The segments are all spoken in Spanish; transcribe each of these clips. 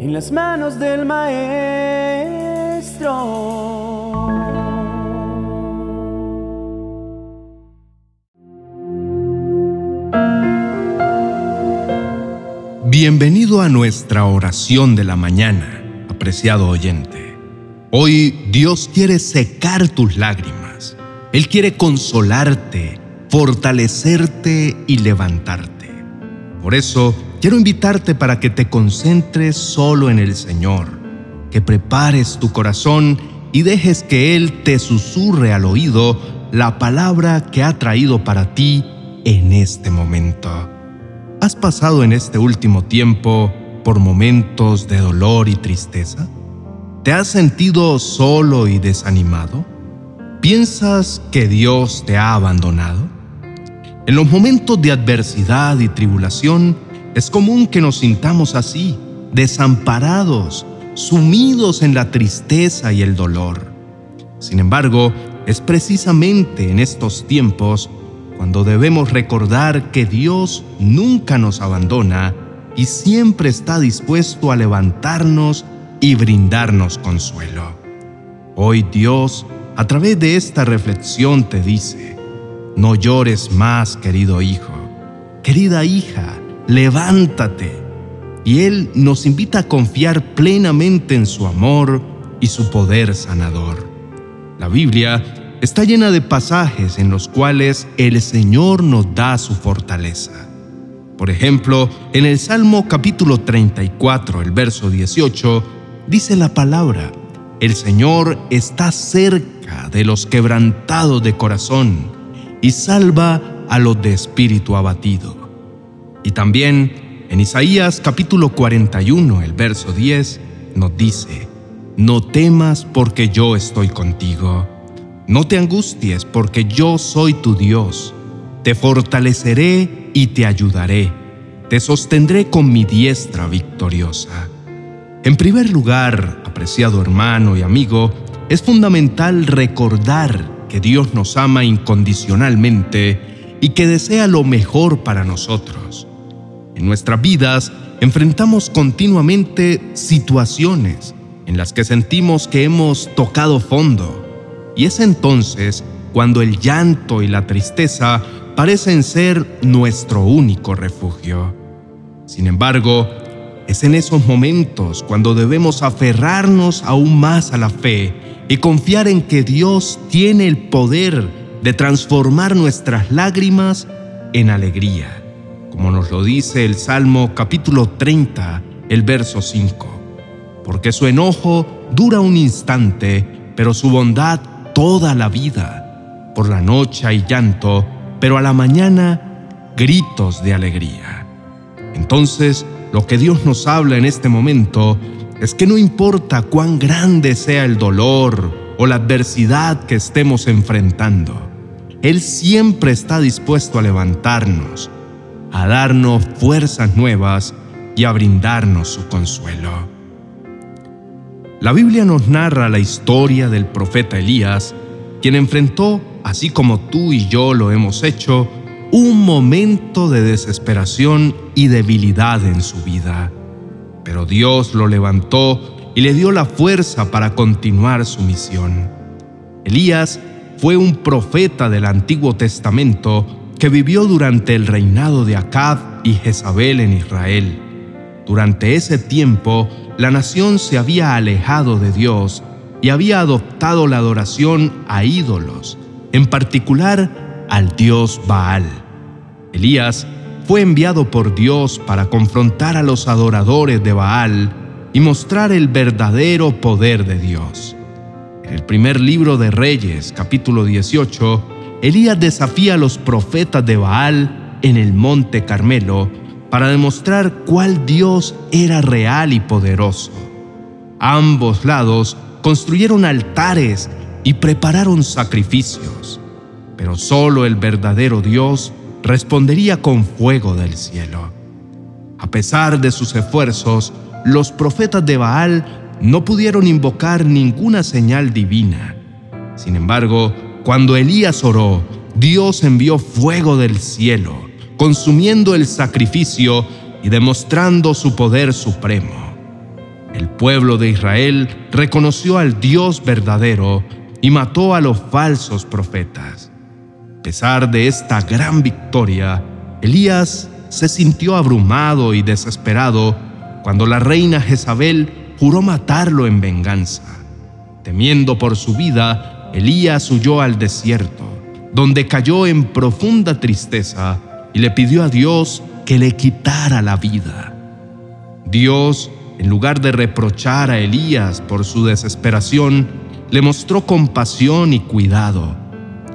en las manos del Maestro. Bienvenido a nuestra oración de la mañana, apreciado oyente. Hoy Dios quiere secar tus lágrimas. Él quiere consolarte, fortalecerte y levantarte. Por eso, quiero invitarte para que te concentres solo en el Señor, que prepares tu corazón y dejes que Él te susurre al oído la palabra que ha traído para ti en este momento. ¿Has pasado en este último tiempo por momentos de dolor y tristeza? ¿Te has sentido solo y desanimado? ¿Piensas que Dios te ha abandonado? En los momentos de adversidad y tribulación es común que nos sintamos así, desamparados, sumidos en la tristeza y el dolor. Sin embargo, es precisamente en estos tiempos cuando debemos recordar que Dios nunca nos abandona y siempre está dispuesto a levantarnos y brindarnos consuelo. Hoy Dios, a través de esta reflexión, te dice, no llores más, querido hijo, querida hija, levántate. Y Él nos invita a confiar plenamente en su amor y su poder sanador. La Biblia está llena de pasajes en los cuales el Señor nos da su fortaleza. Por ejemplo, en el Salmo capítulo 34, el verso 18, dice la palabra, el Señor está cerca de los quebrantados de corazón y salva a los de espíritu abatido. Y también en Isaías capítulo 41, el verso 10, nos dice, no temas porque yo estoy contigo no te angusties, porque yo soy tu Dios. Te fortaleceré y te ayudaré. Te sostendré con mi diestra victoriosa. En primer lugar, apreciado hermano y amigo, es fundamental recordar que Dios nos ama incondicionalmente y que desea lo mejor para nosotros. En nuestras vidas enfrentamos continuamente situaciones en las que sentimos que hemos tocado fondo y es entonces cuando el llanto y la tristeza parecen ser nuestro único refugio. Sin embargo, es en esos momentos cuando debemos aferrarnos aún más a la fe y confiar en que Dios tiene el poder de transformar nuestras lágrimas en alegría, como nos lo dice el Salmo capítulo 30, el verso 5. Porque su enojo dura un instante, pero su bondad toda la vida. Por la noche hay llanto, pero a la mañana gritos de alegría. Entonces, lo que Dios nos habla en este momento es que no importa cuán grande sea el dolor o la adversidad que estemos enfrentando, Él siempre está dispuesto a levantarnos, a darnos fuerzas nuevas y a brindarnos su consuelo. La Biblia nos narra la historia del profeta Elías, quien enfrentó, así como tú y yo lo hemos hecho, un momento de desesperación y debilidad en su vida. Pero Dios lo levantó y le dio la fuerza para continuar su misión. Elías fue un profeta del Antiguo Testamento que vivió durante el reinado de Acab y Jezabel en Israel. Durante ese tiempo, la nación se había alejado de Dios y había adoptado la adoración a ídolos, en particular al dios Baal. Elías fue enviado por Dios para confrontar a los adoradores de Baal y mostrar el verdadero poder de Dios. En el primer libro de Reyes, capítulo 18, Elías desafía a los profetas de Baal en el monte Carmelo para demostrar cuál Dios era real y poderoso. ambos lados construyeron altares y prepararon sacrificios, pero solo el verdadero Dios respondería con fuego del cielo. A pesar de sus esfuerzos, los profetas de Baal no pudieron invocar ninguna señal divina. Sin embargo, cuando Elías oró, Dios envió fuego del cielo consumiendo el sacrificio y demostrando su poder supremo. el pueblo de Israel reconoció al Dios verdadero y mató a los falsos profetas. A pesar de esta gran victoria, Elías se sintió abrumado y desesperado cuando la reina Jezabel juró matarlo en venganza. Temiendo por su vida, Elías huyó al desierto, donde cayó en profunda tristeza y le pidió a Dios que le quitara la vida. Dios, en lugar de reprochar a Elías por su desesperación, le mostró compasión y cuidado.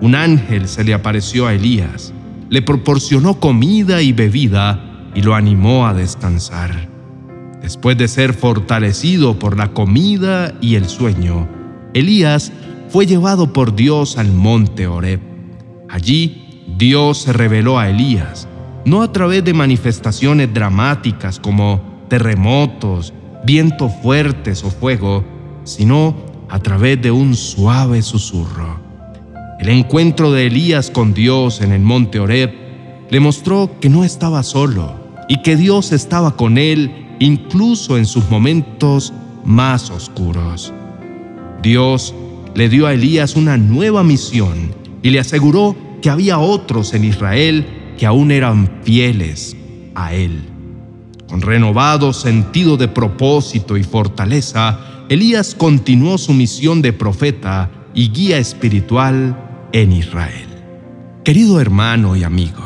Un ángel se le apareció a Elías, le proporcionó comida y bebida y lo animó a descansar. Después de ser fortalecido por la comida y el sueño, Elías fue llevado por Dios al monte Horeb. Allí Dios se reveló a Elías, no a través de manifestaciones dramáticas como terremotos, vientos fuertes o fuego, sino a través de un suave susurro. El encuentro de Elías con Dios en el monte Horeb le mostró que no estaba solo y que Dios estaba con él incluso en sus momentos más oscuros. Dios le dio a Elías una nueva misión y le aseguró que había otros en Israel que aún eran fieles a él. Con renovado sentido de propósito y fortaleza, Elías continuó su misión de profeta y guía espiritual en Israel. Querido hermano y amigo,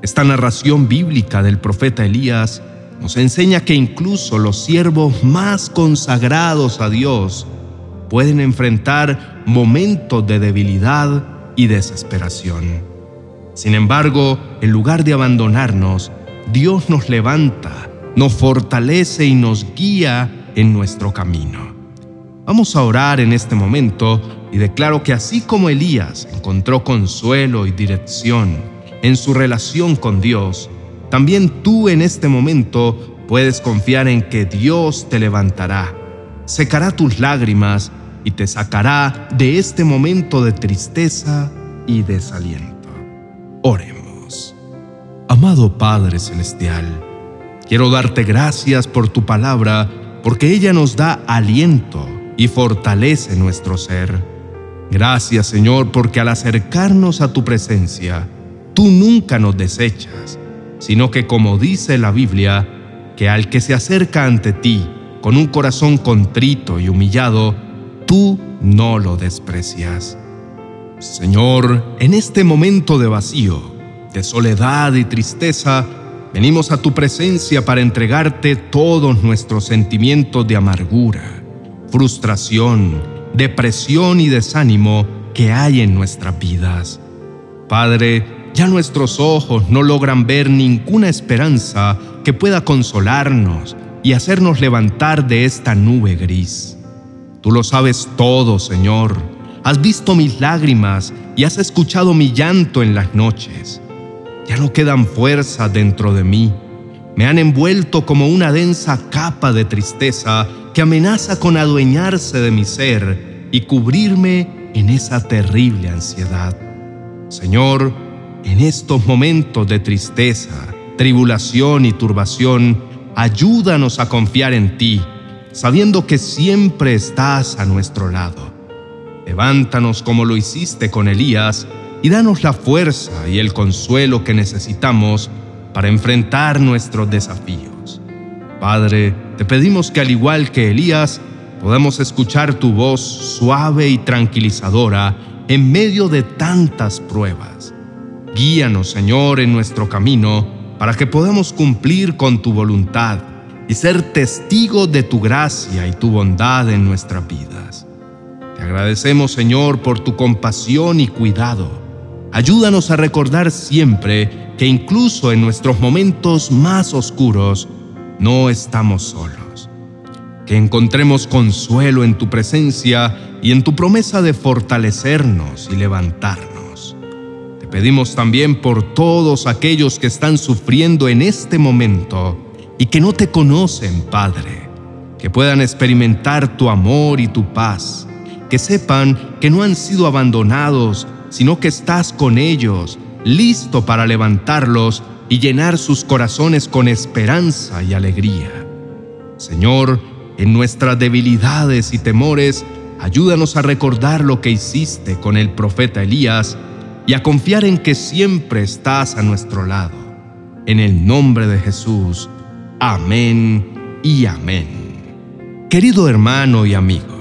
esta narración bíblica del profeta Elías nos enseña que incluso los siervos más consagrados a Dios pueden enfrentar momentos de debilidad y desesperación. Sin embargo, en lugar de abandonarnos, Dios nos levanta, nos fortalece y nos guía en nuestro camino. Vamos a orar en este momento y declaro que así como Elías encontró consuelo y dirección en su relación con Dios, también tú en este momento puedes confiar en que Dios te levantará, secará tus lágrimas y te sacará de este momento de tristeza y desaliento. Oremos. Amado Padre Celestial, quiero darte gracias por tu palabra porque ella nos da aliento y fortalece nuestro ser. Gracias Señor porque al acercarnos a tu presencia, tú nunca nos desechas sino que como dice la Biblia, que al que se acerca ante ti con un corazón contrito y humillado, tú no lo desprecias. Señor, en este momento de vacío, de soledad y tristeza, venimos a tu presencia para entregarte todos nuestros sentimientos de amargura, frustración, depresión y desánimo que hay en nuestras vidas. Padre, ya nuestros ojos no logran ver ninguna esperanza que pueda consolarnos y hacernos levantar de esta nube gris. Tú lo sabes todo, Señor. Has visto mis lágrimas y has escuchado mi llanto en las noches. Ya no quedan fuerzas dentro de mí. Me han envuelto como una densa capa de tristeza que amenaza con adueñarse de mi ser y cubrirme en esa terrible ansiedad. Señor, en estos momentos de tristeza, tribulación y turbación, ayúdanos a confiar en ti, sabiendo que siempre estás a nuestro lado. Levántanos como lo hiciste con Elías y danos la fuerza y el consuelo que necesitamos para enfrentar nuestros desafíos. Padre, te pedimos que al igual que Elías, podamos escuchar tu voz suave y tranquilizadora en medio de tantas pruebas. Guíanos, Señor, en nuestro camino para que podamos cumplir con tu voluntad y ser testigos de tu gracia y tu bondad en nuestras vidas. Te agradecemos, Señor, por tu compasión y cuidado. Ayúdanos a recordar siempre que incluso en nuestros momentos más oscuros no estamos solos. Que encontremos consuelo en tu presencia y en tu promesa de fortalecernos y levantarnos pedimos también por todos aquellos que están sufriendo en este momento y que no te conocen, Padre, que puedan experimentar tu amor y tu paz, que sepan que no han sido abandonados, sino que estás con ellos, listo para levantarlos y llenar sus corazones con esperanza y alegría. Señor, en nuestras debilidades y temores, ayúdanos a recordar lo que hiciste con el profeta Elías y a confiar en que siempre estás a nuestro lado. En el nombre de Jesús. Amén y amén. Querido hermano y amigo,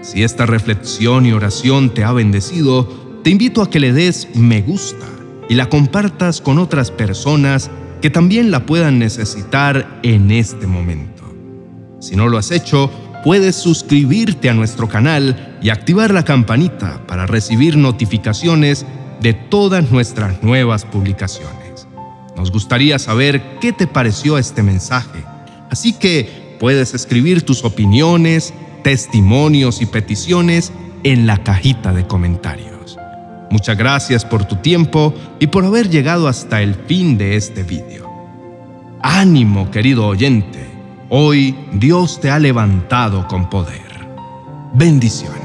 si esta reflexión y oración te ha bendecido, te invito a que le des me gusta y la compartas con otras personas que también la puedan necesitar en este momento. Si no lo has hecho, puedes suscribirte a nuestro canal y activar la campanita para recibir notificaciones de todas nuestras nuevas publicaciones. Nos gustaría saber qué te pareció este mensaje, así que puedes escribir tus opiniones, testimonios y peticiones en la cajita de comentarios. Muchas gracias por tu tiempo y por haber llegado hasta el fin de este vídeo. Ánimo, querido oyente. Hoy Dios te ha levantado con poder. Bendiciones.